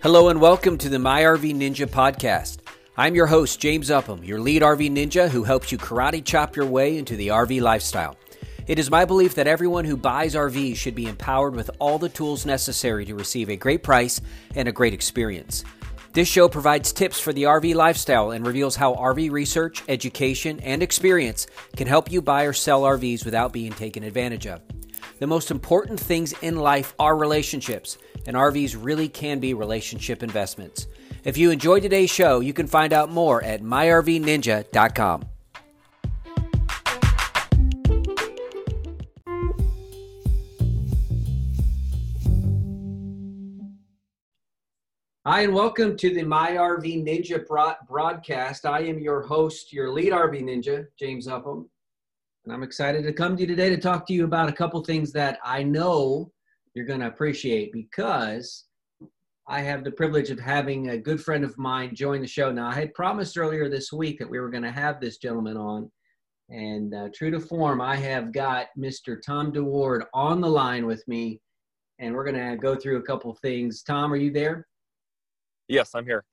Hello and welcome to the My RV Ninja podcast. I'm your host, James Upham, your lead RV ninja who helps you karate chop your way into the RV lifestyle. It is my belief that everyone who buys RVs should be empowered with all the tools necessary to receive a great price and a great experience. This show provides tips for the RV lifestyle and reveals how RV research, education, and experience can help you buy or sell RVs without being taken advantage of. The most important things in life are relationships, and RVs really can be relationship investments. If you enjoyed today's show, you can find out more at myrvninja.com. Hi, and welcome to the My RV Ninja broadcast. I am your host, your lead RV Ninja, James Upham. And I'm excited to come to you today to talk to you about a couple things that I know you're going to appreciate because I have the privilege of having a good friend of mine join the show. Now, I had promised earlier this week that we were going to have this gentleman on. And uh, true to form, I have got Mr. Tom DeWard on the line with me. And we're going to go through a couple things. Tom, are you there? Yes, I'm here.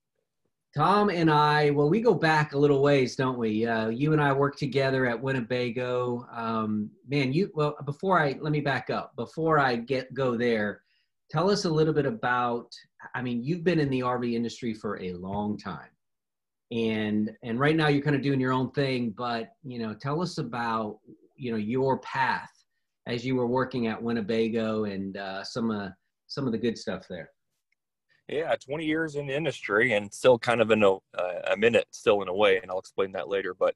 Tom and I, well, we go back a little ways, don't we? Uh, you and I worked together at Winnebago. Um, man, you well before I let me back up. Before I get go there, tell us a little bit about. I mean, you've been in the RV industry for a long time, and and right now you're kind of doing your own thing. But you know, tell us about you know your path as you were working at Winnebago and uh, some uh, some of the good stuff there yeah 20 years in the industry and still kind of in a, uh, i'm still in a way and i'll explain that later but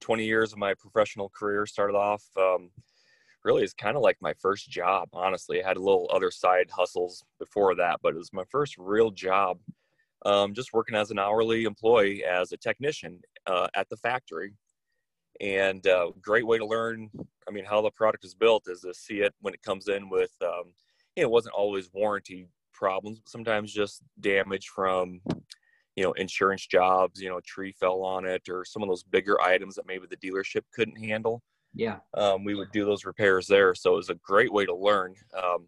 20 years of my professional career started off um, really is kind of like my first job honestly. I had a little other side hustles before that but it was my first real job um, just working as an hourly employee as a technician uh, at the factory. And uh, great way to learn i mean how the product is built is to see it when it comes in with um, it wasn't always warranty problems, but sometimes just damage from, you know, insurance jobs, you know, a tree fell on it or some of those bigger items that maybe the dealership couldn't handle. Yeah. Um, we would do those repairs there. So it was a great way to learn. Um,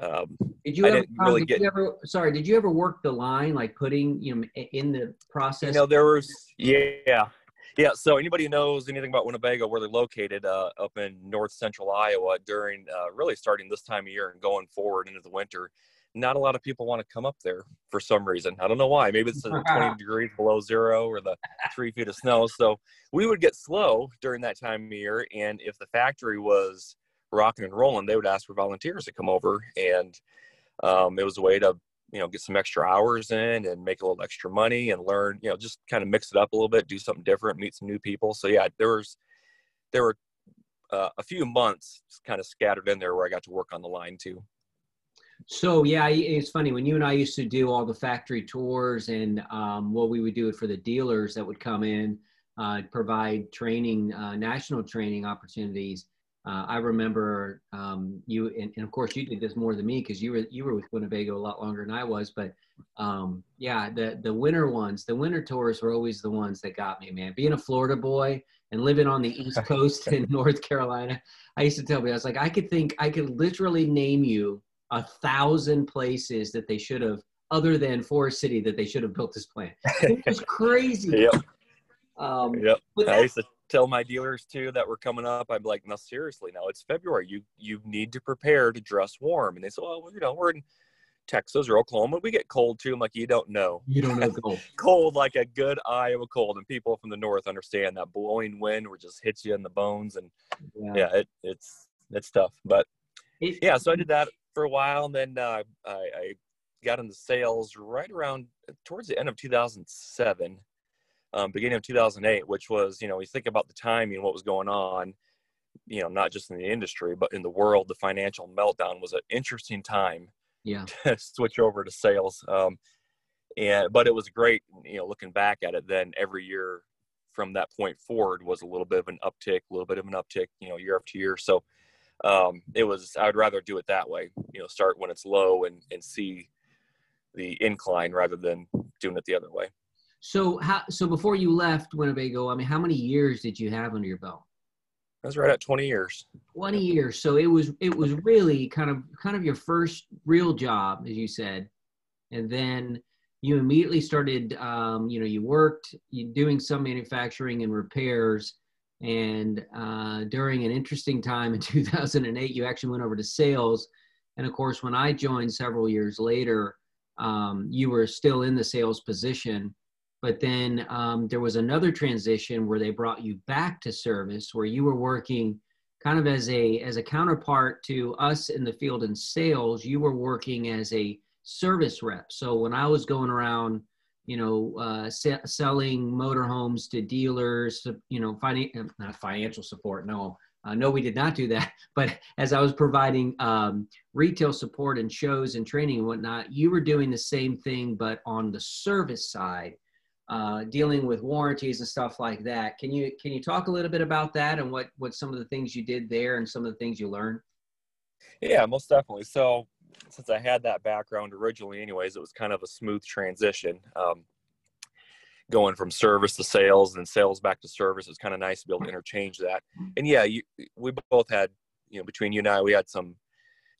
um, did you ever, really did get, you ever, sorry, did you ever work the line, like putting, you know, in the process? You know, there was, yeah, yeah, so anybody who knows anything about Winnebago, where they're located uh, up in north central Iowa during uh, really starting this time of year and going forward into the winter, not a lot of people want to come up there for some reason. I don't know why. Maybe it's 20 degrees below zero or the three feet of snow. So we would get slow during that time of year. And if the factory was rocking and rolling, they would ask for volunteers to come over. And um, it was a way to you know get some extra hours in and make a little extra money and learn you know just kind of mix it up a little bit do something different meet some new people. So yeah there was there were uh, a few months kind of scattered in there where i got to work on the line too. So yeah it's funny when you and i used to do all the factory tours and um, what we would do it for the dealers that would come in uh, provide training uh, national training opportunities uh, I remember um, you, and, and, of course you did this more than me because you were you were with Winnebago a lot longer than I was. But um, yeah, the the winter ones, the winter tours were always the ones that got me, man. Being a Florida boy and living on the East Coast in North Carolina, I used to tell me I was like, I could think I could literally name you a thousand places that they should have, other than Forest City, that they should have built this plant. It was crazy. yep. Um, yep. I used to tell my dealers too that were coming up. I'm like, no, seriously, now it's February. You you need to prepare to dress warm. And they said, well, you know, we're in Texas or Oklahoma. We get cold too. I'm like, you don't know. You don't know cold. cold like a good Iowa cold. And people from the north understand that blowing wind will just hit you in the bones. And yeah, yeah it, it's it's tough. But yeah, so I did that for a while, and then uh, I, I got into sales right around towards the end of 2007 um, beginning of 2008, which was, you know, you think about the timing, what was going on, you know, not just in the industry, but in the world, the financial meltdown was an interesting time yeah. to switch over to sales. Um, and, but it was great, you know, looking back at it, then every year from that point forward was a little bit of an uptick, a little bit of an uptick, you know, year after year. So um, it was, I would rather do it that way, you know, start when it's low and, and see the incline rather than doing it the other way. So how so before you left Winnebago, I mean, how many years did you have under your belt? I was right at 20 years. 20 years. So it was it was really kind of kind of your first real job, as you said. and then you immediately started. Um, you know, you worked you doing some manufacturing and repairs, and uh, during an interesting time in 2008, you actually went over to sales. And of course, when I joined several years later, um, you were still in the sales position. But then um, there was another transition where they brought you back to service, where you were working kind of as a as a counterpart to us in the field in sales. You were working as a service rep. So when I was going around you know, uh, se- selling motorhomes to dealers, you know, finan- not financial support. No, uh, no, we did not do that. But as I was providing um, retail support and shows and training and whatnot, you were doing the same thing, but on the service side, uh, dealing with warranties and stuff like that. Can you can you talk a little bit about that and what what some of the things you did there and some of the things you learned? Yeah, most definitely. So since I had that background originally, anyways, it was kind of a smooth transition. Um, going from service to sales and sales back to service is kind of nice to be able to interchange that. And yeah, you, we both had, you know, between you and I, we had some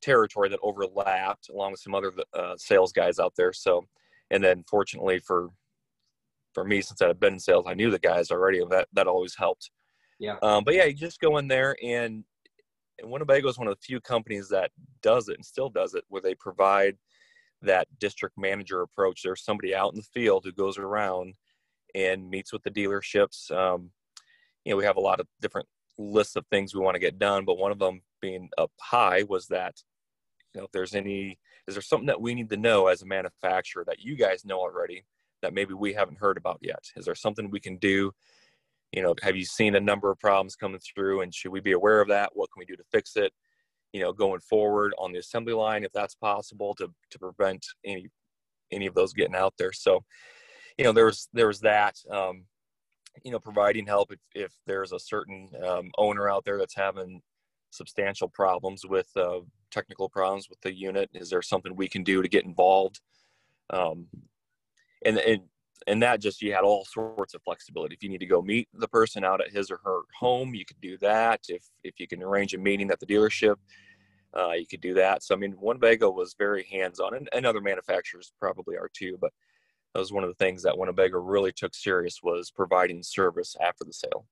territory that overlapped along with some other uh, sales guys out there. So, and then fortunately for for me, since I've been in sales, I knew the guys already. That that always helped. Yeah. Um, but yeah, you just go in there and and Winnebago is one of the few companies that does it and still does it, where they provide that district manager approach. There's somebody out in the field who goes around and meets with the dealerships. Um, you know, we have a lot of different lists of things we want to get done, but one of them being up high was that, you know, if there's any, is there something that we need to know as a manufacturer that you guys know already that maybe we haven't heard about yet? Is there something we can do? You know have you seen a number of problems coming through and should we be aware of that? What can we do to fix it you know going forward on the assembly line if that's possible to to prevent any any of those getting out there? So you know there's there's that um, you know providing help if, if there's a certain um, owner out there that's having substantial problems with uh, technical problems with the unit. Is there something we can do to get involved? Um, and, and and that just you had all sorts of flexibility. If you need to go meet the person out at his or her home you could do that. If if you can arrange a meeting at the dealership uh, you could do that. So i mean winnebago was very hands-on and, and other manufacturers probably are too but that was one of the things that winnebago really took serious was providing service after the sale.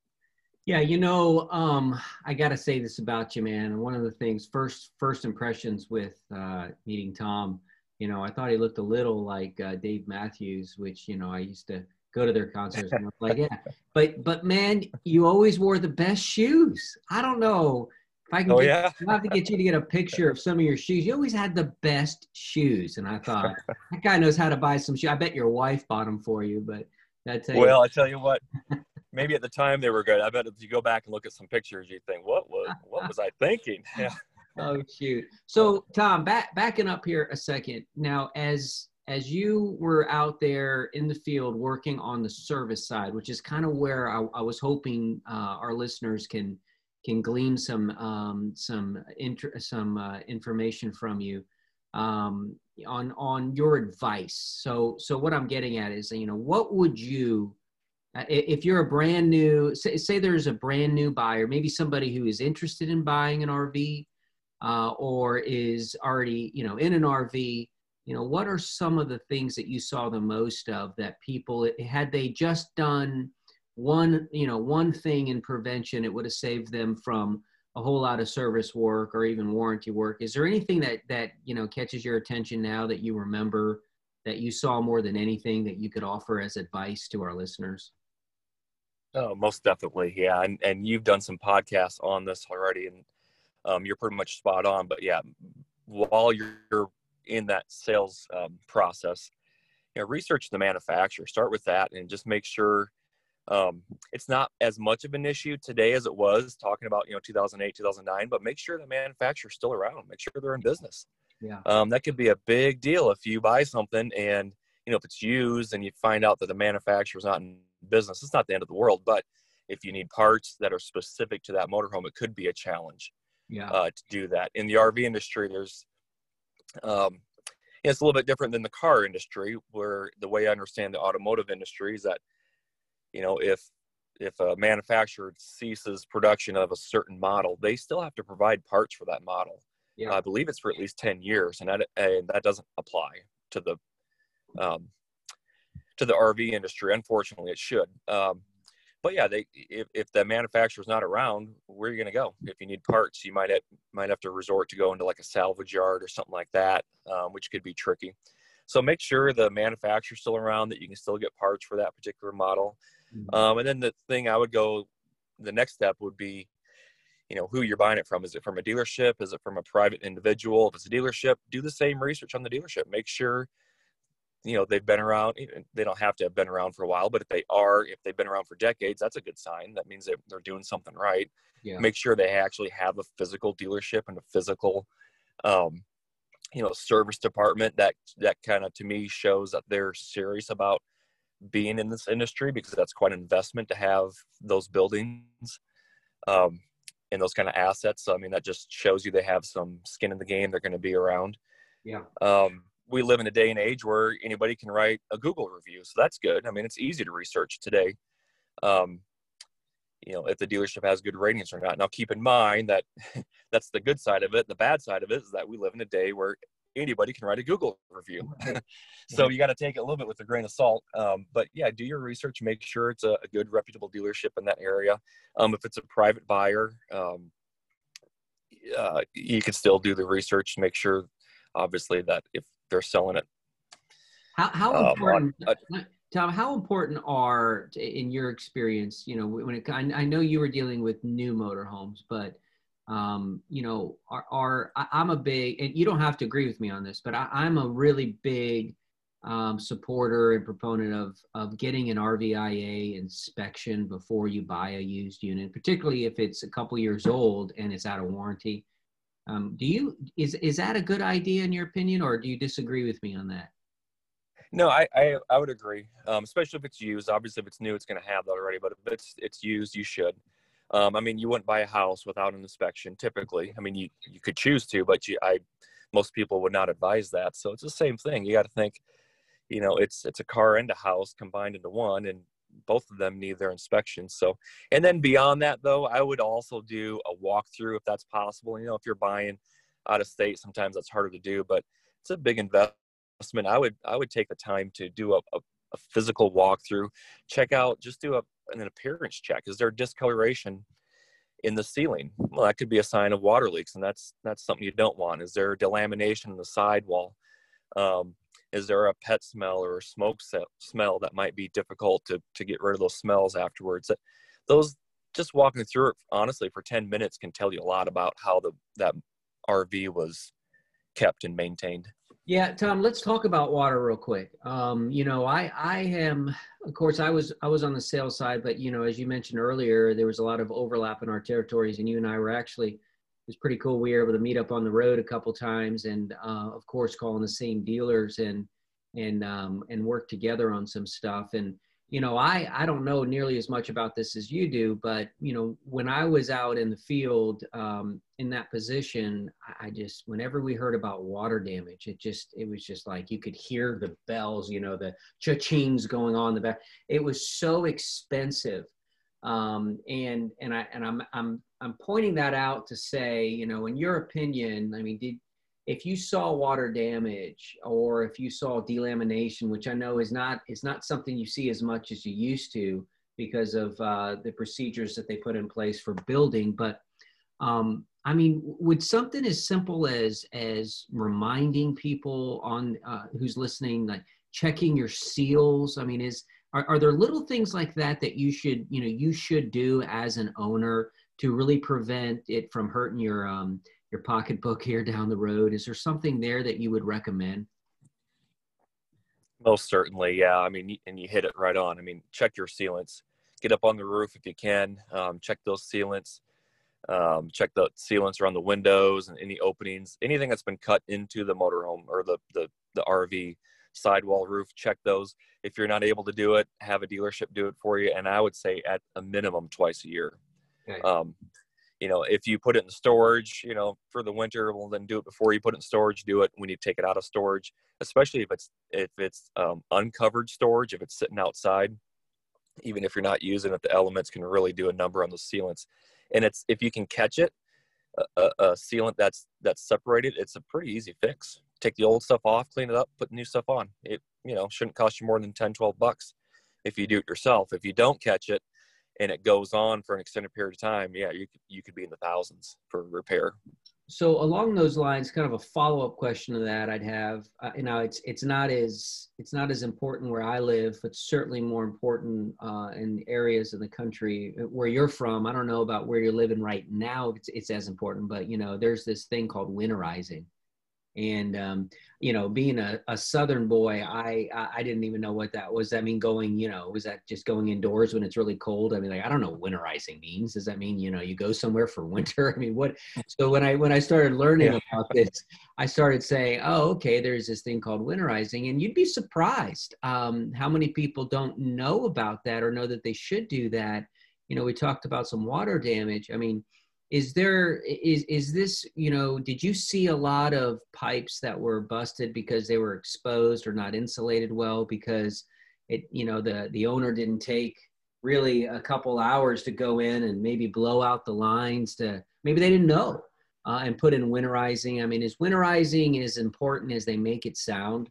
Yeah you know um, i gotta say this about you man. One of the things first first impressions with uh, meeting tom you know, I thought he looked a little like uh, Dave Matthews, which you know I used to go to their concerts and like, yeah. But but man, you always wore the best shoes. I don't know if I can. Oh get, yeah. i have to get you to get a picture of some of your shoes. You always had the best shoes, and I thought that guy knows how to buy some shoes. I bet your wife bought them for you, but that's well, I tell you what. Maybe at the time they were good. I bet if you go back and look at some pictures, you think, "What was what was I thinking?" Yeah oh shoot. So Tom, back backing up here a second. Now, as as you were out there in the field working on the service side, which is kind of where I, I was hoping uh, our listeners can can glean some um, some inter- some uh, information from you um, on on your advice. So so what I'm getting at is you know what would you uh, if you're a brand new say, say there's a brand new buyer maybe somebody who is interested in buying an rv uh, or is already you know in an RV, you know what are some of the things that you saw the most of that people had they just done one you know one thing in prevention, it would have saved them from a whole lot of service work or even warranty work. Is there anything that that you know catches your attention now that you remember that you saw more than anything that you could offer as advice to our listeners? Oh, most definitely, yeah. And and you've done some podcasts on this already, and um, you're pretty much spot on. But yeah, while you're in that sales um, process, you know, research the manufacturer. Start with that, and just make sure um, it's not as much of an issue today as it was talking about you know 2008, 2009. But make sure the manufacturer's still around. Make sure they're in business. Yeah, um, that could be a big deal if you buy something and you know if it's used and you find out that the manufacturer's not in business. It's not the end of the world, but if you need parts that are specific to that motorhome, it could be a challenge yeah. uh, to do that. In the RV industry, there's um, it's a little bit different than the car industry, where the way I understand the automotive industry is that you know if if a manufacturer ceases production of a certain model, they still have to provide parts for that model. Yeah. I believe it's for at least ten years, and that and that doesn't apply to the um, to the RV industry. Unfortunately, it should. Um, but yeah, they if, if the manufacturer's not around, where are you going to go? If you need parts, you might have, might have to resort to go into like a salvage yard or something like that, um, which could be tricky. So make sure the manufacturer's still around that you can still get parts for that particular model. Mm-hmm. Um, and then the thing I would go, the next step would be, you know, who you're buying it from. Is it from a dealership? Is it from a private individual? If it's a dealership, do the same research on the dealership. Make sure you know they've been around they don't have to have been around for a while but if they are if they've been around for decades that's a good sign. That means they're doing something right. Yeah. make sure they actually have a physical dealership and a physical um, you know service department that that kind of to me shows that they're serious about being in this industry because that's quite an investment to have those buildings um, and those kind of assets. So i mean that just shows you they have some skin in the game. They're going to be around. Yeah. Um, we live in a day and age where anybody can write a Google review. So that's good. I mean, it's easy to research today. Um, you know, if the dealership has good ratings or not. Now, keep in mind that that's the good side of it. The bad side of it is that we live in a day where anybody can write a Google review. so you got to take it a little bit with a grain of salt. Um, but yeah, do your research. Make sure it's a, a good, reputable dealership in that area. Um, if it's a private buyer, um, uh, you could still do the research. Make sure, obviously, that if they're selling it. How, how um, important, uh, Tom? How important are, in your experience, you know, when it, I, I know you were dealing with new motorhomes, but um, you know, are, are I, am a big, and you don't have to agree with me on this, but I, I'm a really big um, supporter and proponent of of getting an RVIA inspection before you buy a used unit, particularly if it's a couple years old and it's out of warranty. Um, do you is is that a good idea in your opinion, or do you disagree with me on that? No, I I, I would agree, um, especially if it's used. Obviously, if it's new, it's going to have that already. But if it's it's used, you should. Um, I mean, you wouldn't buy a house without an inspection. Typically, I mean, you you could choose to, but you, I most people would not advise that. So it's the same thing. You got to think, you know, it's it's a car and a house combined into one, and both of them need their inspection. So, and then beyond that, though, I would also do a walkthrough if that's possible. You know, if you're buying out of state, sometimes that's harder to do, but it's a big investment. I would I would take the time to do a, a, a physical walkthrough, check out, just do a, an appearance check. Is there discoloration in the ceiling? Well, that could be a sign of water leaks, and that's that's something you don't want. Is there delamination in the sidewall? Um, is there a pet smell or a smoke smell that might be difficult to, to get rid of those smells afterwards? Those just walking through it honestly for 10 minutes can tell you a lot about how the that rv was kept and maintained. Yeah tom let's talk about water real quick. Um, you know i i am of course i was i was on the sales side but you know as you mentioned earlier there was a lot of overlap in our territories and you and i were actually was pretty cool. We were able to meet up on the road a couple times, and uh, of course, calling the same dealers and and um, and work together on some stuff. And you know, I I don't know nearly as much about this as you do, but you know, when I was out in the field um, in that position, I just whenever we heard about water damage, it just it was just like you could hear the bells, you know, the cha-chings going on the back. It was so expensive um, and and I and I'm I'm I'm pointing that out to say, you know, in your opinion, I mean, did if you saw water damage or if you saw delamination, which I know is not is not something you see as much as you used to because of uh, the procedures that they put in place for building, but um, I mean, would something as simple as as reminding people on uh, who's listening, like checking your seals? I mean, is are, are there little things like that that you should you know you should do as an owner to really prevent it from hurting your um your pocketbook here down the road? Is there something there that you would recommend? Most certainly yeah. I mean and you hit it right on. I mean check your sealants. Get up on the roof if you can. Um, check those sealants. Um, check the sealants around the windows and any openings anything that's been cut into the motorhome or the the, the rv sidewall roof check those. If you're not able to do it have a dealership do it for you and i would say at a minimum twice a year. Okay. um, you know if you put it in storage you know for the winter well then do it before you put it in storage do it when you take it out of storage especially if it's if it's um, uncovered storage if it's sitting outside. Even if you're not using it the elements can really do a number on the sealants. And it's if you can catch it a, a sealant that's that's separated it's a pretty easy fix take the old stuff off, clean it up, put new stuff on. It you know shouldn't cost you more than 10 12 bucks if you do it yourself. If you don't catch it and it goes on for an extended period of time yeah you could, you could be in the thousands for repair. So along those lines kind of a follow-up question to that i'd have uh, you know it's it's not as it's not as important where i live but certainly more important uh, in areas of the country where you're from. I don't know about where you're living right now it's, it's as important but you know there's this thing called winterizing and um, you know being a, a southern boy I, I didn't even know what that was. I mean going you know was that just going indoors when it's really cold? I mean like i don't know what winterizing means. Does that mean you know you go somewhere for winter? I mean what so when i when i started learning yeah. about this i started saying oh okay there's this thing called winterizing and you'd be surprised um, how many people don't know about that or know that they should do that. You know we talked about some water damage. I mean is there is is this you know did you see a lot of pipes that were busted because they were exposed or not insulated well because it you know the the owner didn't take really a couple hours to go in and maybe blow out the lines to maybe they didn't know uh, and put in winterizing? I mean is winterizing as important as they make it sound?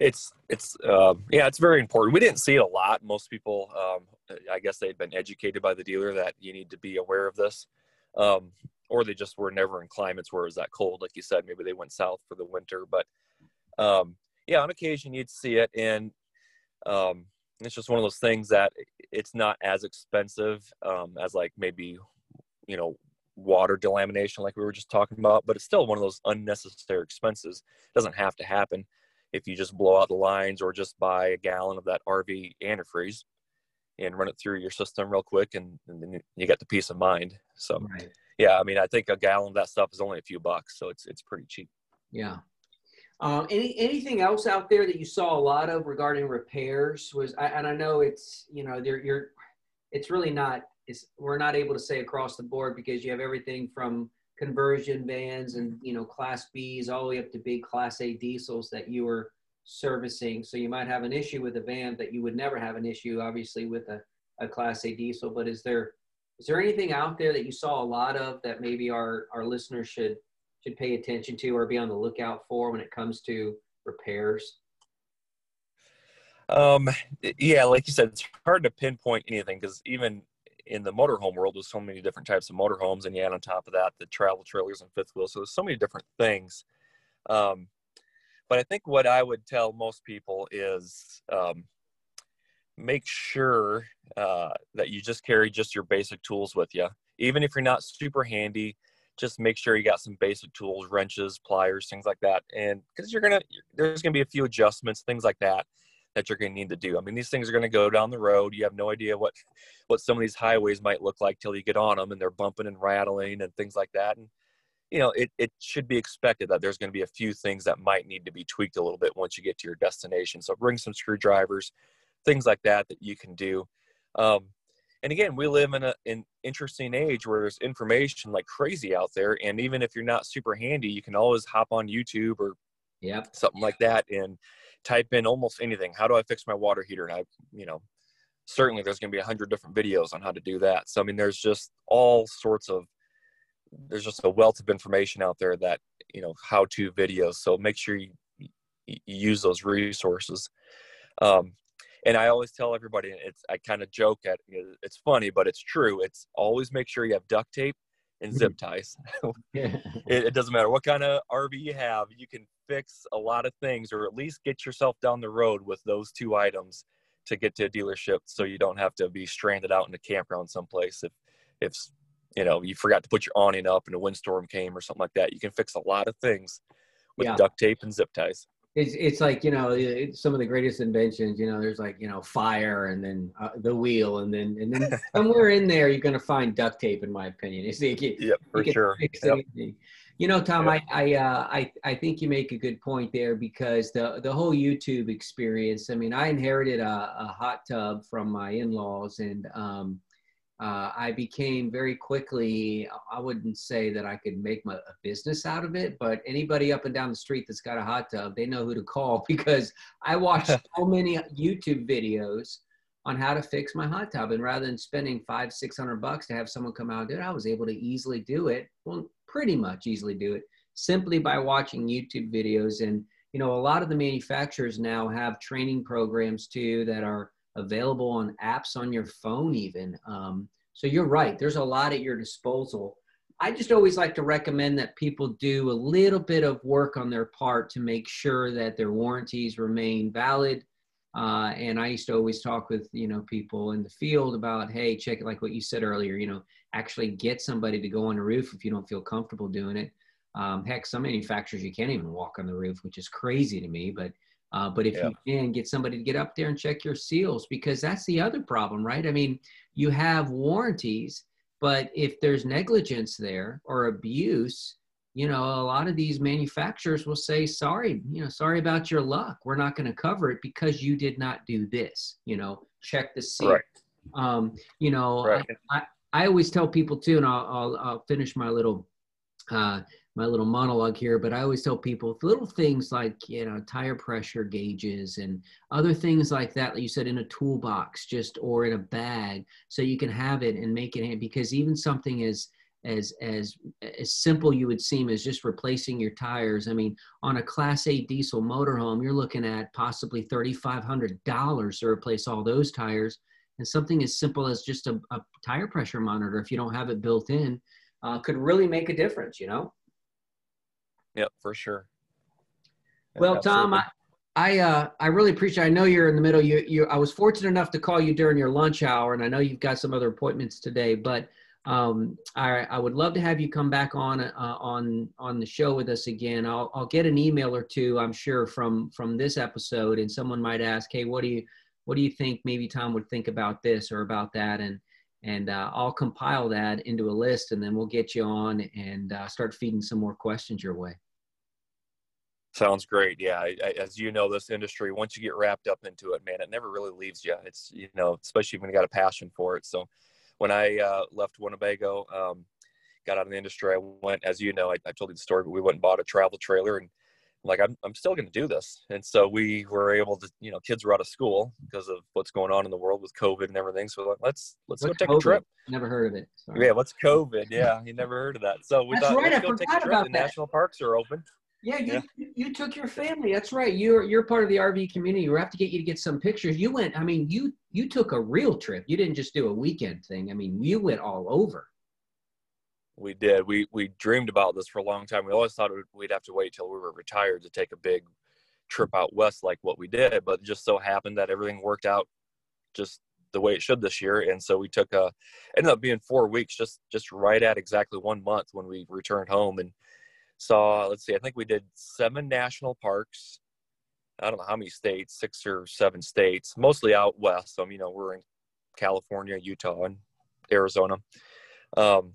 It's it's uh, yeah it's very important. We didn't see it a lot. Most people um, i guess they'd been educated by the dealer that you need to be aware of this um, or they just were never in climates where it was that cold. Like you said, maybe they went south for the winter. But um, yeah, on occasion you'd see it, and um, it's just one of those things that it's not as expensive um, as like maybe you know water delamination, like we were just talking about. But it's still one of those unnecessary expenses. It doesn't have to happen if you just blow out the lines or just buy a gallon of that RV antifreeze and run it through your system real quick and, and then you get the peace of mind. So right. yeah i mean i think a gallon of that stuff is only a few bucks so it's it's pretty cheap. Yeah. Um, any anything else out there that you saw a lot of regarding repairs was I, and i know it's you know they're you're it's really not it's we're not able to say across the board because you have everything from conversion vans and you know class b's all the way up to big class a diesels that you were servicing. So you might have an issue with a van that you would never have an issue, obviously, with a, a Class A diesel. But is there is there anything out there that you saw a lot of that maybe our, our listeners should should pay attention to or be on the lookout for when it comes to repairs? Um, yeah, like you said, it's hard to pinpoint anything because even in the motorhome world, there's so many different types of motorhomes, and yet on top of that, the travel trailers and fifth wheels. So there's so many different things. Um, but I think what I would tell most people is um, make sure uh, that you just carry just your basic tools with you. Even if you're not super handy, just make sure you got some basic tools, wrenches, pliers, things like that. And because you're gonna, there's gonna be a few adjustments, things like that, that you're gonna need to do. I mean, these things are gonna go down the road. You have no idea what, what some of these highways might look like till you get on them, and they're bumping and rattling and things like that. And you know, it, it should be expected that there's going to be a few things that might need to be tweaked a little bit once you get to your destination. So bring some screwdrivers, things like that that you can do. Um, and again, we live in a, an interesting age where there's information like crazy out there. And even if you're not super handy, you can always hop on YouTube or yep. something like that and type in almost anything. How do I fix my water heater? And I, you know, certainly there's going to be a hundred different videos on how to do that. So, I mean, there's just all sorts of there's just a wealth of information out there that you know how to videos so make sure you, you use those resources. Um, and i always tell everybody it's i kind of joke at it's funny but it's true it's always make sure you have duct tape and zip mm-hmm. ties it, it doesn't matter what kind of rv you have you can fix a lot of things or at least get yourself down the road with those two items to get to a dealership so you don't have to be stranded out in a campground someplace if if you know you forgot to put your awning up and a windstorm came or something like that you can fix a lot of things with yeah. duct tape and zip ties it's, it's like you know some of the greatest inventions you know there's like you know fire and then uh, the wheel and then and then somewhere in there you're going to find duct tape in my opinion it's like you, yep, for sure yep. you know tom yep. i I, uh, I i think you make a good point there because the the whole youtube experience i mean i inherited a, a hot tub from my in-laws and um uh, I became very quickly, I wouldn't say that I could make my, a business out of it, but anybody up and down the street that's got a hot tub, they know who to call because I watched so many YouTube videos on how to fix my hot tub. And rather than spending five, 600 bucks to have someone come out and do it, I was able to easily do it. Well, pretty much easily do it simply by watching YouTube videos and, you know, a lot of the manufacturers now have training programs too that are available on apps on your phone, even. Um, so you're right. There's a lot at your disposal. I just always like to recommend that people do a little bit of work on their part to make sure that their warranties remain valid. Uh, and I used to always talk with you know people in the field about, hey, check it like what you said earlier. You know, actually get somebody to go on the roof if you don't feel comfortable doing it. Um, heck, some manufacturers you can't even walk on the roof, which is crazy to me. But uh, but if yeah. you can get somebody to get up there and check your seals, because that's the other problem, right? I mean, you have warranties, but if there's negligence there or abuse, you know, a lot of these manufacturers will say, sorry, you know, sorry about your luck. We're not going to cover it because you did not do this, you know, check the seal. Right. Um, you know, right. I, I, I, always tell people too, and I'll, I'll, I'll finish my little uh, my little monologue here, but I always tell people little things like, you know, tire pressure gauges and other things like that, like you said, in a toolbox, just or in a bag, so you can have it and make it. Because even something as as as as simple you would seem as just replacing your tires. I mean, on a Class A diesel motorhome, you're looking at possibly thirty five hundred dollars to replace all those tires. And something as simple as just a, a tire pressure monitor, if you don't have it built in, uh, could really make a difference. You know. Yep, for sure. Well, Tom, I, I uh, I really appreciate. I know you're in the middle. You you. I was fortunate enough to call you during your lunch hour, and I know you've got some other appointments today. But um, I I would love to have you come back on uh, on on the show with us again. I'll I'll get an email or two, I'm sure, from from this episode, and someone might ask, hey, what do you what do you think? Maybe Tom would think about this or about that, and and uh, I'll compile that into a list, and then we'll get you on and uh, start feeding some more questions your way. Sounds great. Yeah, I, I, as you know, this industry once you get wrapped up into it, man, it never really leaves you. It's you know, especially when you got a passion for it. So, when I uh, left Winnebago, um, got out of the industry, I went, as you know, I, I, told you the story, but we went and bought a travel trailer, and like I'm, I'm still going to do this. And so we were able to, you know, kids were out of school because of what's going on in the world with COVID and everything. So like, let's let's what's go take COVID? a trip. Never heard of it. Sorry. Yeah, what's COVID? Yeah, you never heard of that. So we That's thought right, let's I go take a trip. The national parks are open. Yeah, you, yeah. you took your family. That's right. You're you're part of the RV community. We have to get you to get some pictures. You went. I mean, you you took a real trip. You didn't just do a weekend thing. I mean, you went all over. We did. We we dreamed about this for a long time. We always thought we'd have to wait till we were retired to take a big trip out west like what we did. But just so happened that everything worked out just the way it should this year, and so we took a ended up being four weeks, just just right at exactly one month when we returned home and saw let's see i think we did seven national parks. I don't know how many states six or seven states mostly out west. So you know we're in california utah and arizona. Um,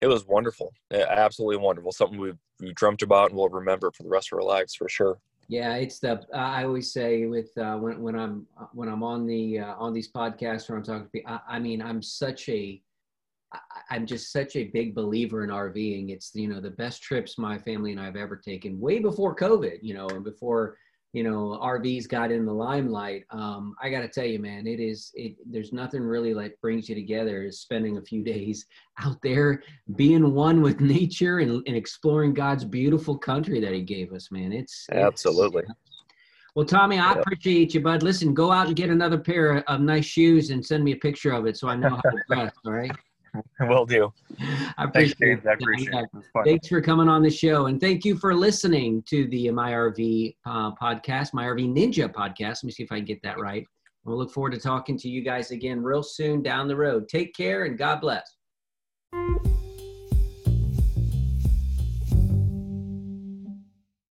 it was wonderful absolutely wonderful something we've, we dreamt about and we'll remember for the rest of our lives for sure. Yeah it's the i always say with uh, when, when i'm when i'm on the uh, on these podcasts or i'm talking to people I, I mean i'm such a I'm just such a big believer in RVing. It's you know the best trips my family and I have ever taken, way before COVID, you know, and before you know RVs got in the limelight. Um, I got to tell you, man, it is it. There's nothing really like brings you together is spending a few days out there, being one with nature and, and exploring God's beautiful country that He gave us, man. It's absolutely. It's, well, Tommy, I appreciate you, bud. Listen, go out and get another pair of nice shoes and send me a picture of it so I know how to dress. All right. Will do. I appreciate Thanks, it. I appreciate it. Thanks for coming on the show. And thank you for listening to the MyRV uh, podcast, MyRV Ninja podcast. Let me see if I can get that right. We'll look forward to talking to you guys again real soon down the road. Take care and God bless.